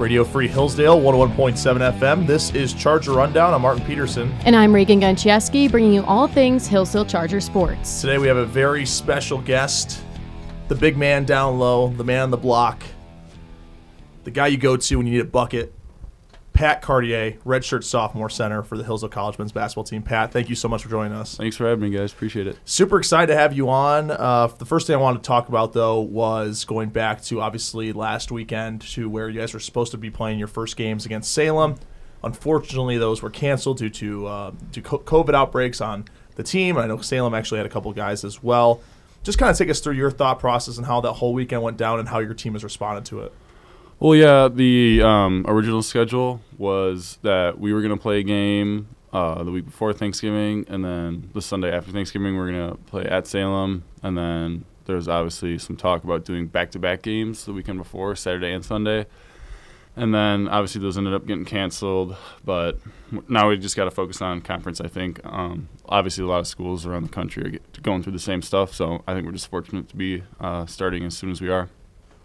Radio Free Hillsdale, 101.7 FM. This is Charger Rundown. I'm Martin Peterson. And I'm Reagan Gonchieski, bringing you all things Hillsdale Charger sports. Today we have a very special guest, the big man down low, the man on the block, the guy you go to when you need a bucket, Pat Cartier, redshirt sophomore center for the Hillsdale College men's basketball team. Pat, thank you so much for joining us. Thanks for having me, guys. Appreciate it. Super excited to have you on. Uh, the first thing I wanted to talk about, though, was going back to obviously last weekend to where you guys were supposed to be playing your first games against Salem. Unfortunately, those were canceled due to uh, to COVID outbreaks on the team. I know Salem actually had a couple guys as well. Just kind of take us through your thought process and how that whole weekend went down and how your team has responded to it. Well, yeah, the um, original schedule was that we were going to play a game uh, the week before Thanksgiving, and then the Sunday after Thanksgiving, we are going to play at Salem. And then there's obviously some talk about doing back to back games the weekend before, Saturday and Sunday. And then obviously those ended up getting canceled, but now we just got to focus on conference. I think um, obviously a lot of schools around the country are going through the same stuff, so I think we're just fortunate to be uh, starting as soon as we are.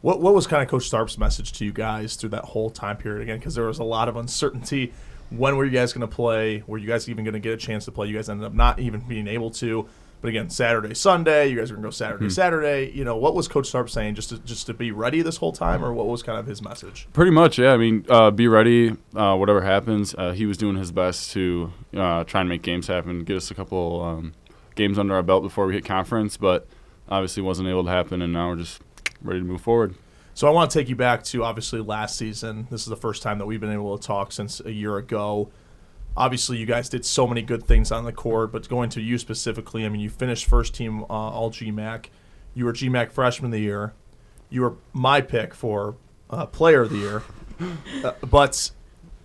What what was kind of Coach Tharp's message to you guys through that whole time period again? Because there was a lot of uncertainty. When were you guys going to play? Were you guys even going to get a chance to play? You guys ended up not even being able to. But again, Saturday, Sunday, you guys are going to go Saturday, mm-hmm. Saturday. You know, what was Coach Starp saying? Just to just to be ready this whole time, or what was kind of his message? Pretty much, yeah. I mean, uh, be ready. Uh, whatever happens, uh, he was doing his best to uh, try and make games happen, get us a couple um, games under our belt before we hit conference. But obviously, wasn't able to happen, and now we're just ready to move forward. So I want to take you back to obviously last season. This is the first time that we've been able to talk since a year ago. Obviously, you guys did so many good things on the court, but going to you specifically, I mean, you finished first team uh, All GMAC. You were GMAC Freshman of the Year. You were my pick for uh, Player of the Year. Uh, but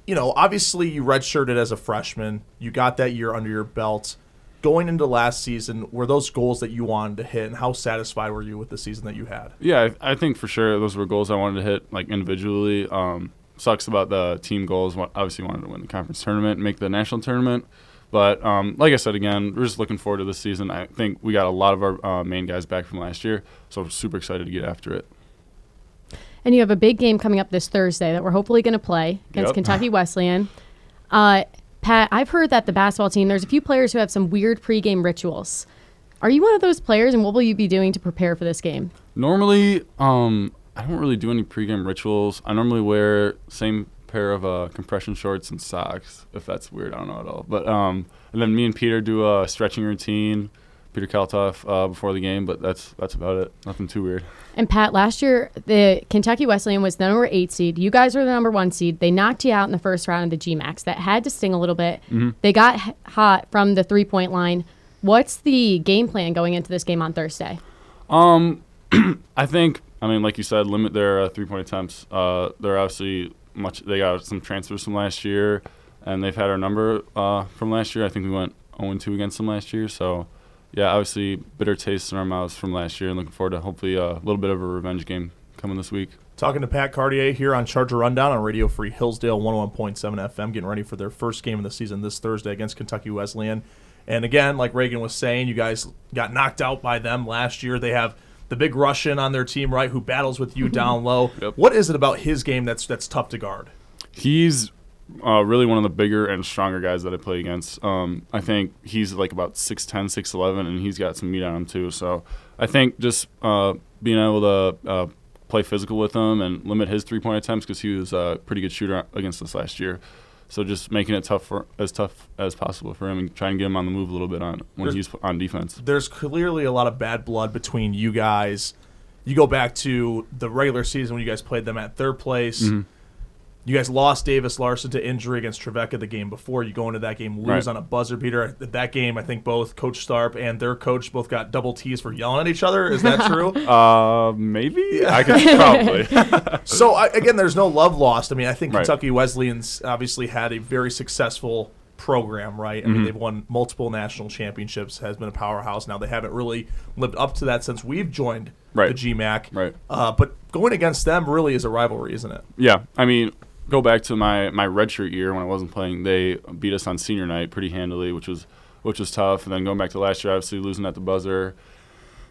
you know, obviously, you redshirted as a freshman. You got that year under your belt going into last season, were those goals that you wanted to hit, and how satisfied were you with the season that you had? Yeah, I, I think for sure those were goals I wanted to hit, like individually. Um, sucks about the team goals. Obviously, wanted to win the conference tournament, make the national tournament. But um, like I said again, we're just looking forward to this season. I think we got a lot of our uh, main guys back from last year, so I'm super excited to get after it. And you have a big game coming up this Thursday that we're hopefully going to play against yep. Kentucky Wesleyan. Uh, Pat, I've heard that the basketball team, there's a few players who have some weird pregame rituals. Are you one of those players, and what will you be doing to prepare for this game? Normally, um, I don't really do any pregame rituals. I normally wear same pair of uh, compression shorts and socks. If that's weird, I don't know at all. But um, and then me and Peter do a stretching routine. Peter Kaltoff uh, before the game, but that's that's about it. Nothing too weird. And Pat, last year the Kentucky Wesleyan was the number eight seed. You guys were the number one seed. They knocked you out in the first round of the GMACs. That had to sting a little bit. Mm-hmm. They got hot from the three point line. What's the game plan going into this game on Thursday? Um, I think I mean, like you said, limit their uh, three point attempts. Uh, they're obviously much. They got some transfers from last year, and they've had our number uh, from last year. I think we went 0 2 against them last year, so yeah, obviously bitter taste in our mouths from last year, and looking forward to hopefully uh, a little bit of a revenge game coming this week. Talking to Pat Cartier here on Charger Rundown on Radio Free Hillsdale 101.7 FM, getting ready for their first game of the season this Thursday against Kentucky Wesleyan. And again, like Reagan was saying, you guys got knocked out by them last year. They have the big Russian on their team, right, who battles with you down low. Yep. What is it about his game that's that's tough to guard? He's uh, really one of the bigger and stronger guys that I play against. Um, I think he's like about 6'10", 6'11", and he's got some meat on him too. So I think just uh, being able to uh, play physical with him and limit his three point attempts because he was a pretty good shooter against us last year. So just making it tough for as tough as possible for him and trying to get him on the move a little bit on when there's, he's on defense. There's clearly a lot of bad blood between you guys. You go back to the regular season when you guys played them at third place. Mm-hmm you guys lost Davis Larson to injury against Trevecca the game before. You go into that game, lose right. on a buzzer beater. That game, I think both Coach Tharp and their coach both got double T's for yelling at each other. Is that true? uh, maybe. Yeah. I guess probably. so I, again, there's no love lost. I mean, I think right. Kentucky Wesleyans obviously had a very successful program, right? I mean, mm-hmm. they've won multiple national championships, has been a powerhouse. Now they haven't really lived up to that since we've joined right. the GMAC. Right. Uh, but going against them really is a rivalry, isn't it? Yeah. I mean, go back to my my redshirt year when I wasn't playing, they beat us on senior night pretty handily, which was which was tough. And then going back to last year, obviously losing at the buzzer.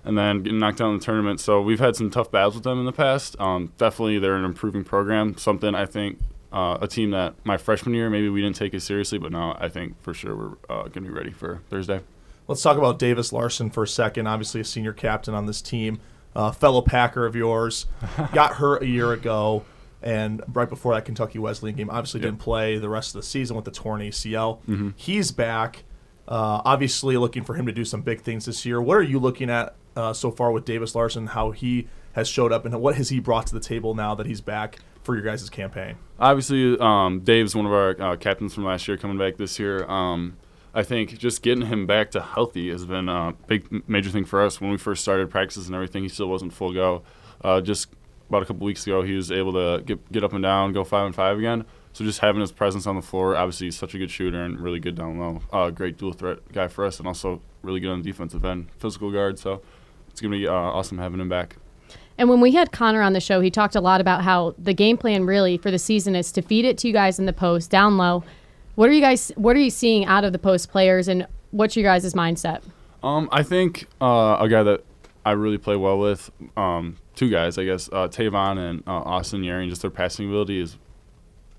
and then getting knocked out in the tournament. So we've had some tough battles with them in the past. Um, definitely, they're an improving program. Something I think uh, a team that my freshman year maybe we didn't take it seriously, but now I think for sure we're uh, going to be ready for Thursday. Let's talk about Davis Larson for a second. Obviously, a senior captain on this team, uh, fellow Packer of yours. got hurt a year ago, and right before that Kentucky Wesleyan game, obviously Yep. didn't play the rest of the season with the torn ACL. Mhm. He's back. Uh, obviously, looking for him to do some big things this year. What are you looking at uh, so far with Davis Larson? How he has showed up, and what has he brought to the table now that he's back for your guys' campaign? Obviously, um, Dave's one of our uh, captains from last year, coming back this year. Um, I think just getting him back to healthy has been a big major thing for us. When we first started practices and everything, he still wasn't full go. Uh, just about a couple weeks ago, he was able to get get up and down, go five and five again. So just having his presence on the floor, obviously he's such a good shooter and really good down low. Uh, great dual threat guy for us, and also really good on the defensive end, physical guard. So it's gonna be uh, awesome having him back. And when we had Connor on the show, he talked a lot about how the game plan really for the season is to feed it to you guys in the post, down low. What are you guys? What are you seeing out of the post players, and what's your guys' mindset? Um, I think uh, a guy that I really play well with, um, two guys, I guess, uh, Tavon and uh, Austin Yering, just their passing ability is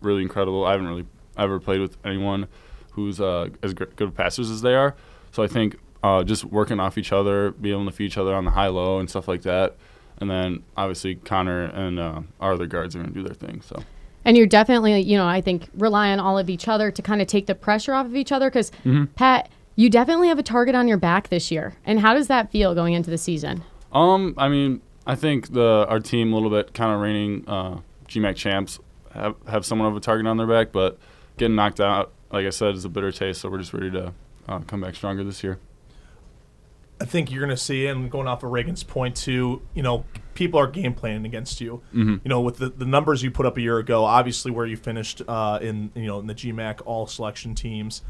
really incredible. I haven't really ever played with anyone who's uh, as gr- good of passers as they are. So I think uh, just working off each other, being able to feed each other on the high low and stuff like that. And then obviously Connor and uh, our other guards are going to do their thing. So And you're definitely, you know, I think rely on all of each other to kind of take the pressure off of each other. Because Pat, you definitely have a target on your back this year. And how does that feel going into the season? Um, I mean, I think the our team a little bit kind of reigning uh, GMAC champs have have somewhat of a target on their back, but getting knocked out, like I said, is a bitter taste. So we're just ready to uh, come back stronger this year. I think you're going to see, and going off of Reagan's point too, you know, people are game planning against you. Mm-hmm. You know, with the, the numbers you put up a year ago, obviously where you finished uh, in you know in the GMAC all selection teams.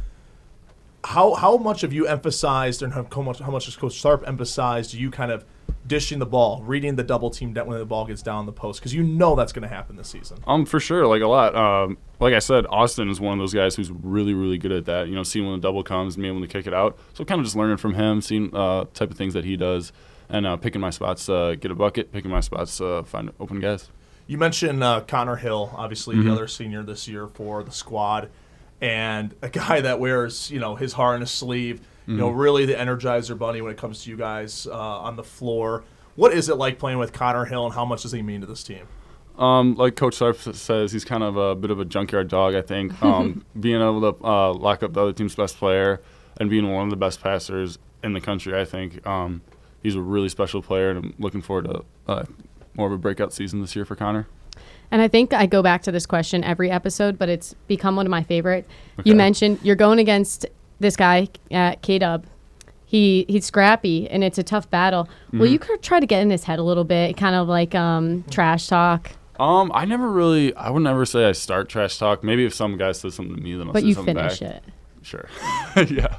How how much have you emphasized, and how much how much has Coach Tharp emphasized you kind of dishing the ball, reading the double team when the ball gets down the post, because you know that's going to happen this season. Um, for sure, like a lot. Um, like I said, Austin is one of those guys who's really, really good at that. You know, seeing when the double comes and being able to kick it out. So kind of just learning from him, seeing uh, type of things that he does, and uh, picking my spots, uh, get a bucket, picking my spots, uh, find open guys. You mentioned uh, Connor Hill, obviously Mm-hmm. the other senior this year for the squad, and a guy that wears you know his heart on his sleeve. You know, Mm-hmm. really the energizer bunny when it comes to you guys uh, on the floor. What is it like playing with Connor Hill, and how much does he mean to this team? Um, like Coach Tharp says, he's kind of a bit of a junkyard dog. I think um, being able to uh, lock up the other team's best player and being one of the best passers in the country, I think um, he's a really special player, and I'm looking forward to uh, more of a breakout season this year for Connor. And I think I go back to this question every episode, but it's become one of my favorite. You mentioned you're going against this guy at K Dub. He he's scrappy and it's a tough battle. Will Mm-hmm. you could try to get in his head a little bit, kind of like um, trash talk, Um, I never really, I would never say I start trash talk. Maybe if some guy says something to me, then I'll but say you something finish back. it. Sure. yeah.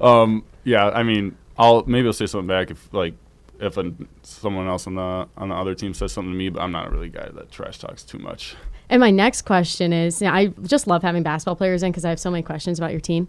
Um, yeah. I mean, I'll maybe I'll say something back if like if a, someone else on the on the other team says something to me, but I'm not really a guy that trash talks too much. And my next question is, I just love having basketball players in because I have so many questions about your team.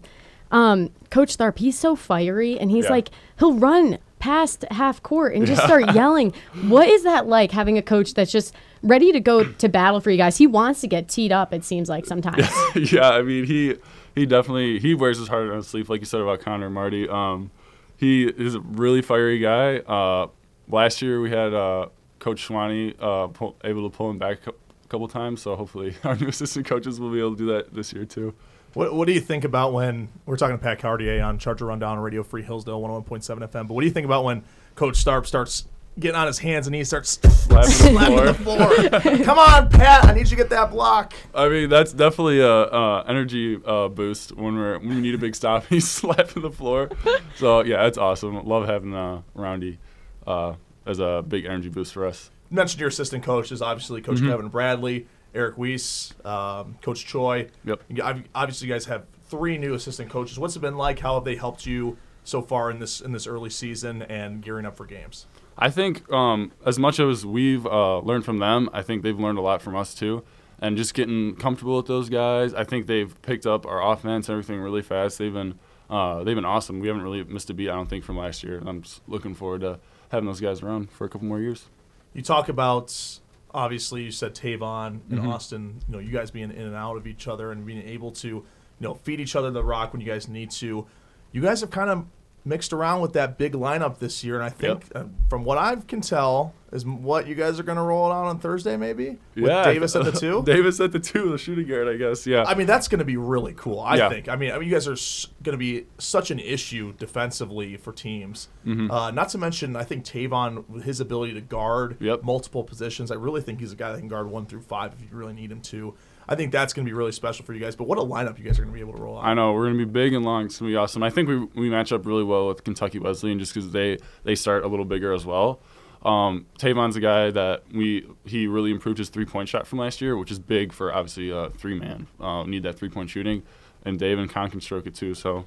Um, Coach Tharp, he's so fiery, and he's Yeah. like, he'll run past half court and just start yelling. What is that like having a coach that's just ready to go to battle for you guys? He wants to get teed up. It seems like sometimes. yeah, I mean he he definitely he wears his heart on his sleeve, like you said about Connor Marty. Um, he is a really fiery guy. Uh, last year we had uh, Coach Schwani uh, able to pull him back a couple times, so hopefully our new assistant coaches will be able to do that this year too. What, what do you think about when we're talking to Pat Cartier on Charger Rundown on Radio Free Hillsdale 101.7 FM? But what do you think about when Coach Tharp starts getting on his hands and he starts Slapping the floor. Come on, Pat! I need you to get that block. I mean, that's definitely a, uh energy uh, boost when we're when we need a big stop. He's slapping the floor. So yeah, that's awesome. Love having uh, Roundy uh, as a big energy boost for us. You mentioned your assistant coaches, obviously Coach Mm-hmm. Kevin Bradley, Eric Weiss, um, Coach Choi. Yep. You Obviously, you guys have three new assistant coaches. What's it been like? How have they helped you so far in this in this early season and gearing up for games? I think um, as much as we've uh, learned from them, I think they've learned a lot from us too. And just getting comfortable with those guys, I think they've picked up our offense and everything really fast. They've been uh, they've been awesome. We haven't really missed a beat, I don't think, from last year. I'm just looking forward to having those guys around for a couple more years. You talk about obviously you said Tavon and Mhm. Austin. You know, you guys being in and out of each other and being able to, you know, feed each other the rock when you guys need to. You guys have kind of mixed around with that big lineup this year, and I think uh, from what I can tell is what you guys are going to roll it out on Thursday, maybe with Davis at the two. Davis at the two, the shooting guard, I guess. Yeah. I mean, that's going to be really cool. I Yeah. think. I mean, I mean, you guys are s- going to be such an issue defensively for teams. Mm-hmm. Uh, not to mention, I think Tavon, with his ability to guard Yep. multiple positions, I really think he's a guy that can guard one through five if you really need him to. I think that's going to be really special for you guys. But what a lineup you guys are going to be able to roll out. I know we're gonna be big and long. It's gonna be awesome. I think we we match up really well with Kentucky Wesleyan just because they they start a little bigger as well. Um, Tavon's a guy that we he really improved his three point shot from last year, which is big for obviously a three man. Uh, need that three point shooting, and Dave and Con can stroke it too. So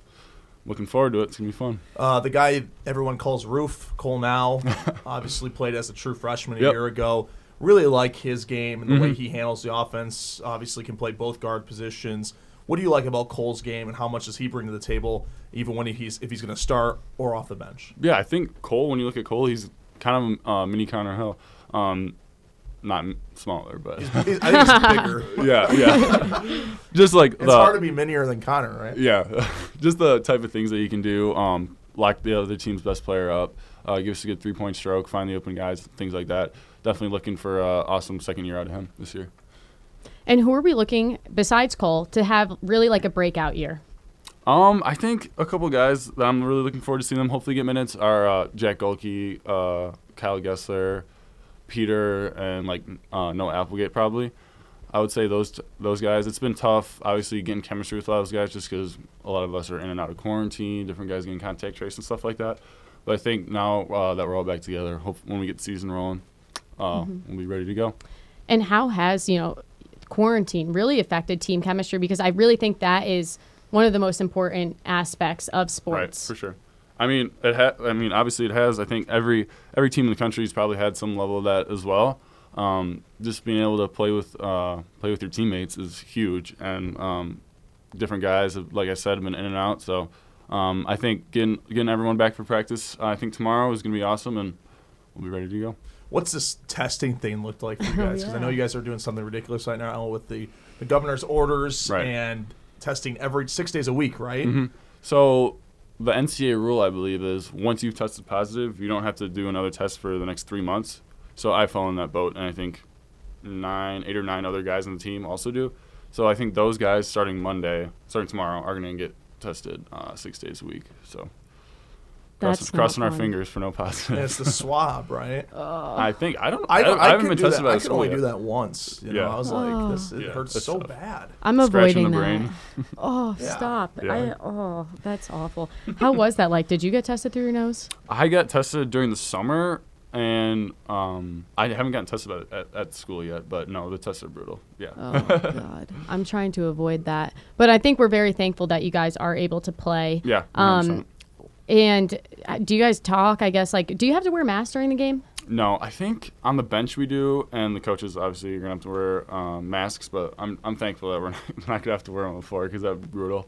looking forward to it. It's gonna be fun. Uh, the guy everyone calls Roof, Cole Now, obviously played as a true freshman a Yep. year ago. Really like his game and the way Mhm. he handles the offense. Obviously, can play both guard positions. What do you like about Cole's game, and how much does he bring to the table, even when he's if he's going to start or off the bench? Yeah, I think Cole. When you look at Cole, he's kind of uh, mini Connor Hill. Um, not smaller, but He's- I think he's bigger. yeah, yeah. just like It's the, hard to be minier than Connor, right? Yeah, just the type of things that you can do. Um, lock the other team's best player up, uh, give us a good three point stroke, find the open guys, things like that. Definitely looking for uh, awesome second year out of him this year. And who are we looking besides Cole to have really like a breakout year? Um, I think a couple guys that I'm really looking forward to seeing them hopefully get minutes are uh, Jack Golke, uh, Kyle Gessler, Peter, and like uh, Noah Applegate probably. I would say those t- those guys. It's been tough, obviously getting chemistry with a lot of those guys, just because a lot of us are in and out of quarantine. Different guys getting contact trace and stuff like that. But I think now uh, that we're all back together, hope when we get the season rolling, uh, we'll be ready to go. And how has, you know, quarantine really affected team chemistry? Because I really think that is one of the most important aspects of sports. Right, for sure. I mean, it ha- I mean, obviously it has. I think every every team in the country has probably had some level of that as well. Um, just being able to play with uh, play with your teammates is huge, and um, different guys, have, like I said, have been in and out. So um, I think getting getting everyone back for practice, I think tomorrow is going to be awesome, and we'll be ready to go. What's this testing thing look like for you guys? Because I know you guys are doing something ridiculous right now with the, the governor's orders Right. and testing every six days a week, right? Mhm. So the NCA rule, I believe, is once you've tested positive, you don't have to do another test for the next three months. So I fall in that boat, and I think nine, eight or nine other guys on the team also do. So I think those guys starting Monday, starting tomorrow, are going to get tested uh, six days a week. So That's crossing, crossing our fun. fingers for no And positive. it's the swab, right? I think I don't. I, I, I, haven't been tested by I the could only yet. do that once. You know, Yeah. I was like, Oh. this it Yeah, hurts so tough. bad. I'm Scratching avoiding the that. brain. Oh, Yeah. stop. Yeah. I, oh, that's awful. How was that like? Did you get tested through your nose? I got tested during the summer, and um, I haven't gotten tested at, at, at school yet. But no, the tests are brutal. Yeah. Oh, God. I'm trying to avoid that. But I think we're very thankful that you guys are able to play. Yeah. Um, 100%. And uh, do you guys talk? I guess, like, do you have to wear masks during the game? no, I think on the bench we do, and the coaches obviously you're gonna have to wear um, masks. But I'm I'm thankful that we're not, not gonna have to wear them on the floor because that would be brutal.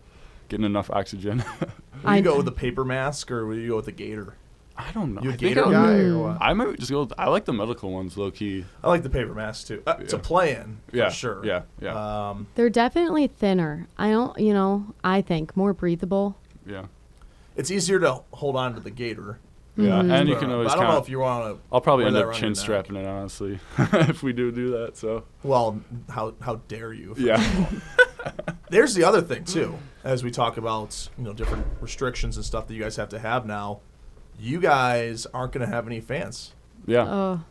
Getting enough oxygen. Will you go with the paper mask or will you go with the gator? I don't know. You a I gator I, guy Mm. or what? I might just go. With, I like the medical ones, low key. I like the paper mask too. Uh, To Yeah. play in, for Yeah, sure. yeah, yeah. Um, They're definitely thinner. I don't, you know, I think more breathable. Yeah. It's easier to hold on to the gator. Yeah, Mhm. and you can uh, always I don't count. know if you want to. I'll probably end up chin strapping it, honestly, if we do do that. So Well, how how dare you? yeah, There's the other thing too, as we talk about you know different restrictions and stuff that you guys have to have now. You guys aren't going to have any fans. yeah. Oh,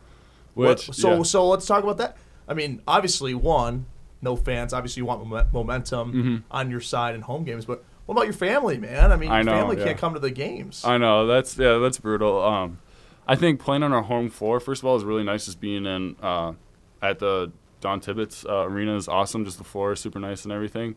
Which What- so yeah. so let's talk about that. I mean, obviously, one, no fans. Obviously, you want momen- momentum Mhm. on your side in home games, but what about your family, man? I mean, I your know, family yeah. can't come to the games. I know that's yeah, that's brutal. Um, I think playing on our home floor, first of all, is really nice. Just being in uh, at the Dawn Tibbetts uh, arena is awesome. Just the floor is super nice and everything.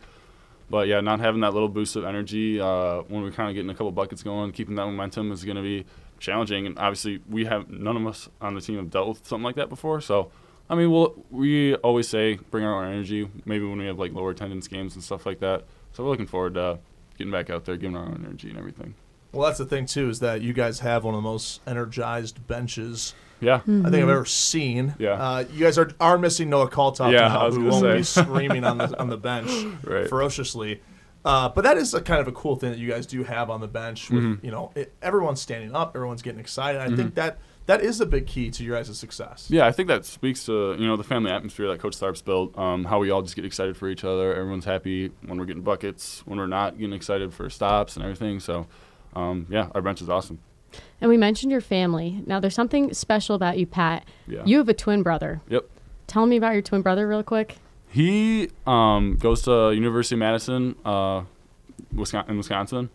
But yeah, not having that little boost of energy uh, when we're kind of getting a couple buckets going, keeping that momentum is going to be challenging. And obviously, we have none of us on the team have dealt with something like that before. So, I mean, we'll, we always say bring our own energy. Maybe when we have like lower attendance games and stuff like that. So we're looking forward to getting back out there, giving our own energy and everything. Well, that's the thing too is that you guys have one of the most energized benches Yeah. I think I've ever seen. Yeah. Uh, you guys are are missing Noah Kaltop Yeah, now, who won't be screaming on the on the bench Right. ferociously. Uh, but that is a kind of a cool thing that you guys do have on the bench. With, Mm-hmm. You know, it, everyone's standing up, everyone's getting excited. I think that that is a big key to your guys' success. Yeah, I think that speaks to you know the family atmosphere that Coach Tharp's built. Um, how we all just get excited for each other. Everyone's happy when we're getting buckets, when we're not getting excited for stops and everything. So, um, yeah, our bench is awesome. And we mentioned your family. Now, there's something special about you, Pat. Yeah. You have a twin brother. Yep. Tell me about your twin brother, real quick. He um, goes to University of Madison, uh, Wisconsin, in Wisconsin.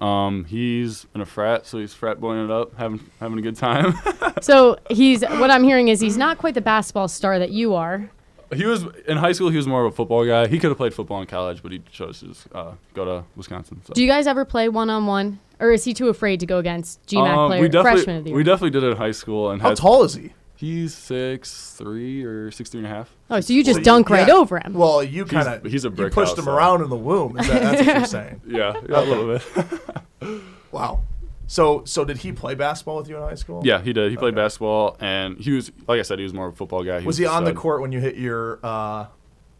Um, he's in a frat, so he's frat boying it up, having having a good time. So he's what I'm hearing is he's not quite the basketball star that you are. he was in high school. He was more of a football guy. He could have played football in college, but he chose to just, uh, go to Wisconsin. So. Do you guys ever play one on one, or is he too afraid to go against GMAC Um, player we definitely freshman of the year? we definitely did it in high school and How had tall is he? He's six three or six three and a half. oh, so you just So you- dunk right yeah. over him. Well, you kind of he's a you pushed house, him so. around in the womb. Is that, that's what you're saying? Yeah, yeah a little bit. Wow. So so did he play basketball with you in high school? yeah, he did. He played Okay. basketball, and he was like I said, he was more of a football guy. Was he on the court when you hit your uh,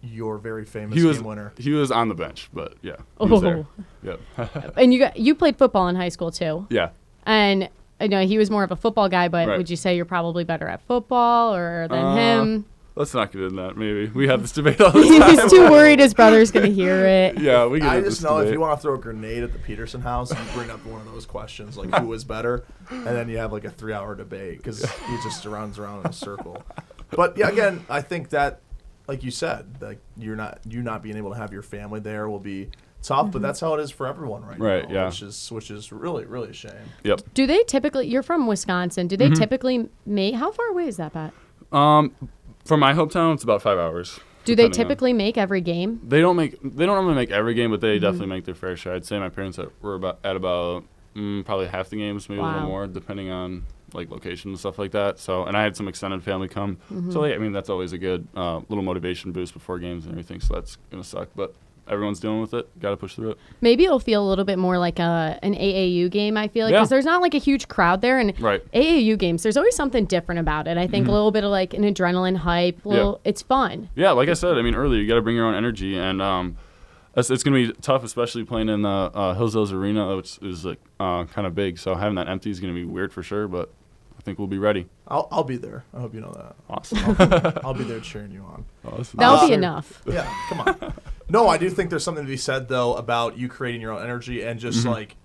your very famous He was game winner? he was on the bench, but yeah, he was there. Oh. Yep. And you got you played football in high school too. yeah. And I know he was more of a football guy, but Right. would you say you're probably better at football or than Uh, him? Let's not get in that. Maybe we have this debate all the time. was too worried his brother's gonna hear it. yeah, we get I into just this know if you want to throw a grenade at the Peterson house, you bring up one of those questions like who is better, and then you have like a three-hour debate because he just runs around in a circle. But yeah, again, I think that, like you said, like you're not you not being able to have your family there will be tough, but that's how it is for everyone right, Right, now. yeah. Which is which is really really a shame. Yep. Do they typically? You're from Wisconsin. Do Mm-hmm. they typically make? How far away is that, Pat? Um, from my hometown, it's about five hours. Do they depending on- typically make every game? They don't make. They don't normally make every game, but Mm-hmm. they definitely make their fair share. I'd say my parents are- were about at about mm, probably half the games, maybe a little more, depending on like location and stuff like that. So, and I had some extended family come. Mm-hmm. So, yeah, I mean, that's always a good uh, little motivation boost before games and everything. So that's gonna suck, but everyone's dealing with it. Got to push through it. Maybe it'll feel a little bit more like a an AAU game. I feel like Yeah. because there's not like a huge crowd there, and Right. AAU games there's always something different about it. I think a little bit of like an adrenaline hype. Little, it's fun. Yeah, like I said, I mean earlier, you got to bring your own energy, and um, it's, it's gonna be tough, especially playing in the uh, Hillsdales Arena, which is like uh, kind of big. So having that empty is gonna be weird for sure, but I think we'll be ready. I'll I'll be there. I hope you know that. Awesome. I'll be there cheering you on. awesome. That'll Uh, be enough. Yeah, come on. No, I do think there's something to be said though about you creating your own energy and just mm-hmm. like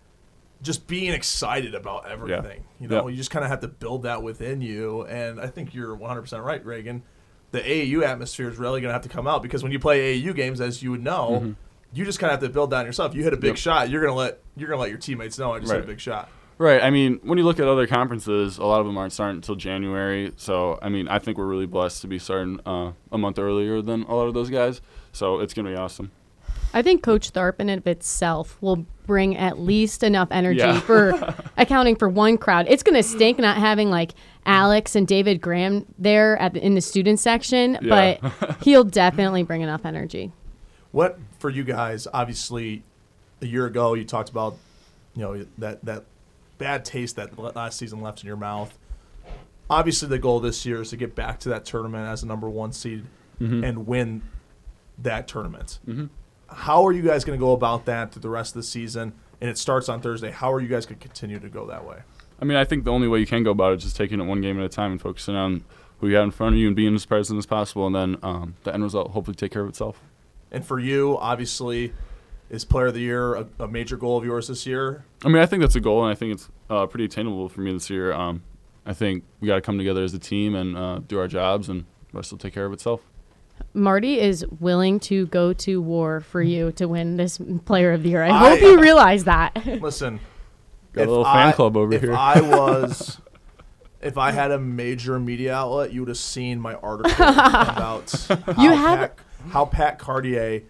just being excited about everything. You know, Yeah. you just kind of have to build that within you and I think you're 100% right, Reagan. The AAU atmosphere is really going to have to come out because when you play AAU games as you would know, mm-hmm. you just kind of have to build that yourself. You hit a big Yep. shot, you're going to let you're going to let your teammates know I just hit a big shot. Right. I mean, when you look at other conferences, a lot of them aren't starting until January. So, I mean, I think we're really blessed to be starting uh, a month earlier than a lot of those guys. So it's gonna be awesome. I think Coach Tharp in and of itself will bring at least enough energy Yeah. for accounting for one crowd. It's going to stink not having like Alex and David Graham there at the, in the student section, Yeah. but he'll definitely bring enough energy. What for you guys? Obviously, a year ago you talked about, you know, that that bad taste that last season left in your mouth. Obviously, the goal this year is to get back to that tournament as a number one seed and win that tournament. How are you guys going to go about that through the rest of the season? And it starts on Thursday. How are you guys going to continue to go that way? I mean, I think the only way you can go about it is just taking it one game at a time and focusing on who you have in front of you and being as present as possible, and then um, the end result hopefully take care of itself. And for you, obviously, is Player of the Year a, a major goal of yours this year? I mean, I think that's a goal, and I think it's uh, pretty attainable for me this year. Um, I think we got to come together as a team and uh, do our jobs, and the rest will take care of itself. Marty is willing to go to war for you to win this Player of the Year. I, I- hope you realize that. Listen, Got a if little fan club over if here. I was, if I had a major media outlet, you would have seen my article about how, You have- Pat, how Pat Cartier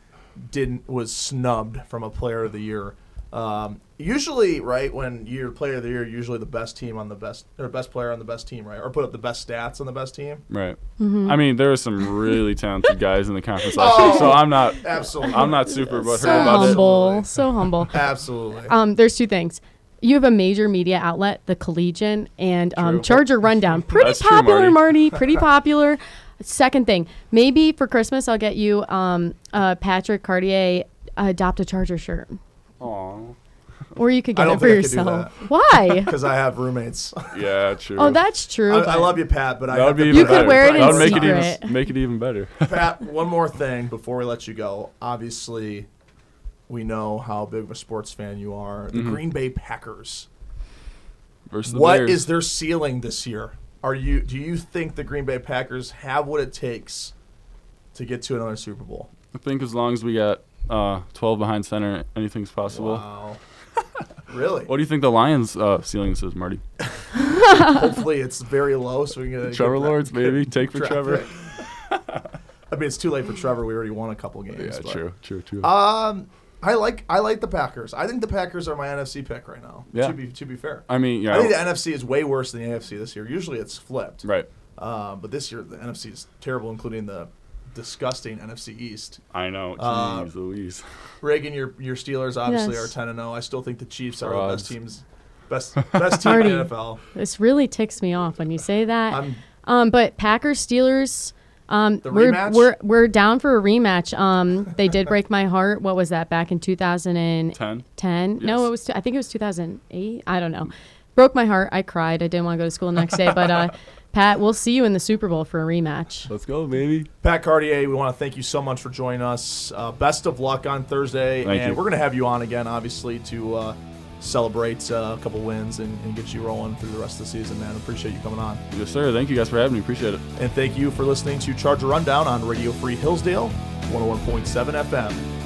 didn't was snubbed from a Player of the Year. Um, usually, right when you're Player of the Year, usually the best team on the best or best player on the best team, right, or put up the best stats on the best team. Right. Mm-hmm. I mean, there are some really talented guys in the conference last year, so I'm not. Absolutely, I'm not super butthurt so about humble, Absolutely. so humble. absolutely. Um, there's two things. you have a major media outlet, the Collegian, and um, Charger Rundown. Pretty That's true, popular, Marty. Marty. Pretty popular. Second thing, maybe for Christmas I'll get you um, a Patrick Cartier Adopt a Charger shirt, Aw. or you could I get don't it for think I could do yourself. Why? because I have roommates. Yeah, true. oh, that's true. I, I love you, Pat, but I that have would be even You could wear it that in would make it secret. even make it even better. Pat, one more thing before we let you go. Obviously, we know how big of a sports fan you are. The Mhm. Green Bay Packers. Versus the What Bears. is their ceiling this year? Are you do you think the Green Bay Packers have what it takes to get to another Super Bowl? I think as long as we got uh, 12 behind center, anything's possible. Wow. really? What do you think the Lions' uh, ceiling is, Marty? Hopefully it's very low so we can get Trevor Lawrence, baby. Take for Trevor. I mean, it's too late for Trevor. We already won a couple games. Yeah, but- true, true, true. Um, I like I like the Packers. I think the Packers are my NFC pick right now. Yeah. To be to be fair, I mean, yeah. I think the NFC is way worse than the AFC this year. Usually it's flipped. right. Um, but this year the NFC is terrible, including the disgusting NFC East. I know. Uh, Jeez Louise. Reagan, your your Steelers obviously Yes. are ten and zero. I still think the Chiefs are the best teams, best best team in the NFL. this really ticks me off when you say that. I'm Um, but Packers Steelers. Um, The we're, rematch? we're we're down for a rematch. Um, they did break my heart. What was that back in 2010? Ten. No, it was. I think it was 2008. I don't know. Broke my heart. I cried. I didn't want to go to school the next day. But uh, Pat, we'll see you in the Super Bowl for a rematch. Let's go, baby. Pat Cartier, we want to thank you so much for joining us. Uh, best of luck on Thursday, Thank and you. we're going to have you on again, obviously, to uh, celebrate uh, a couple wins and, and get you rolling through the rest of the season. Man, appreciate you coming on, Yes, sir. Thank you guys for having me. Appreciate it. and thank you for listening to Charger Rundown on Radio Free Hillsdale, 101.7 FM.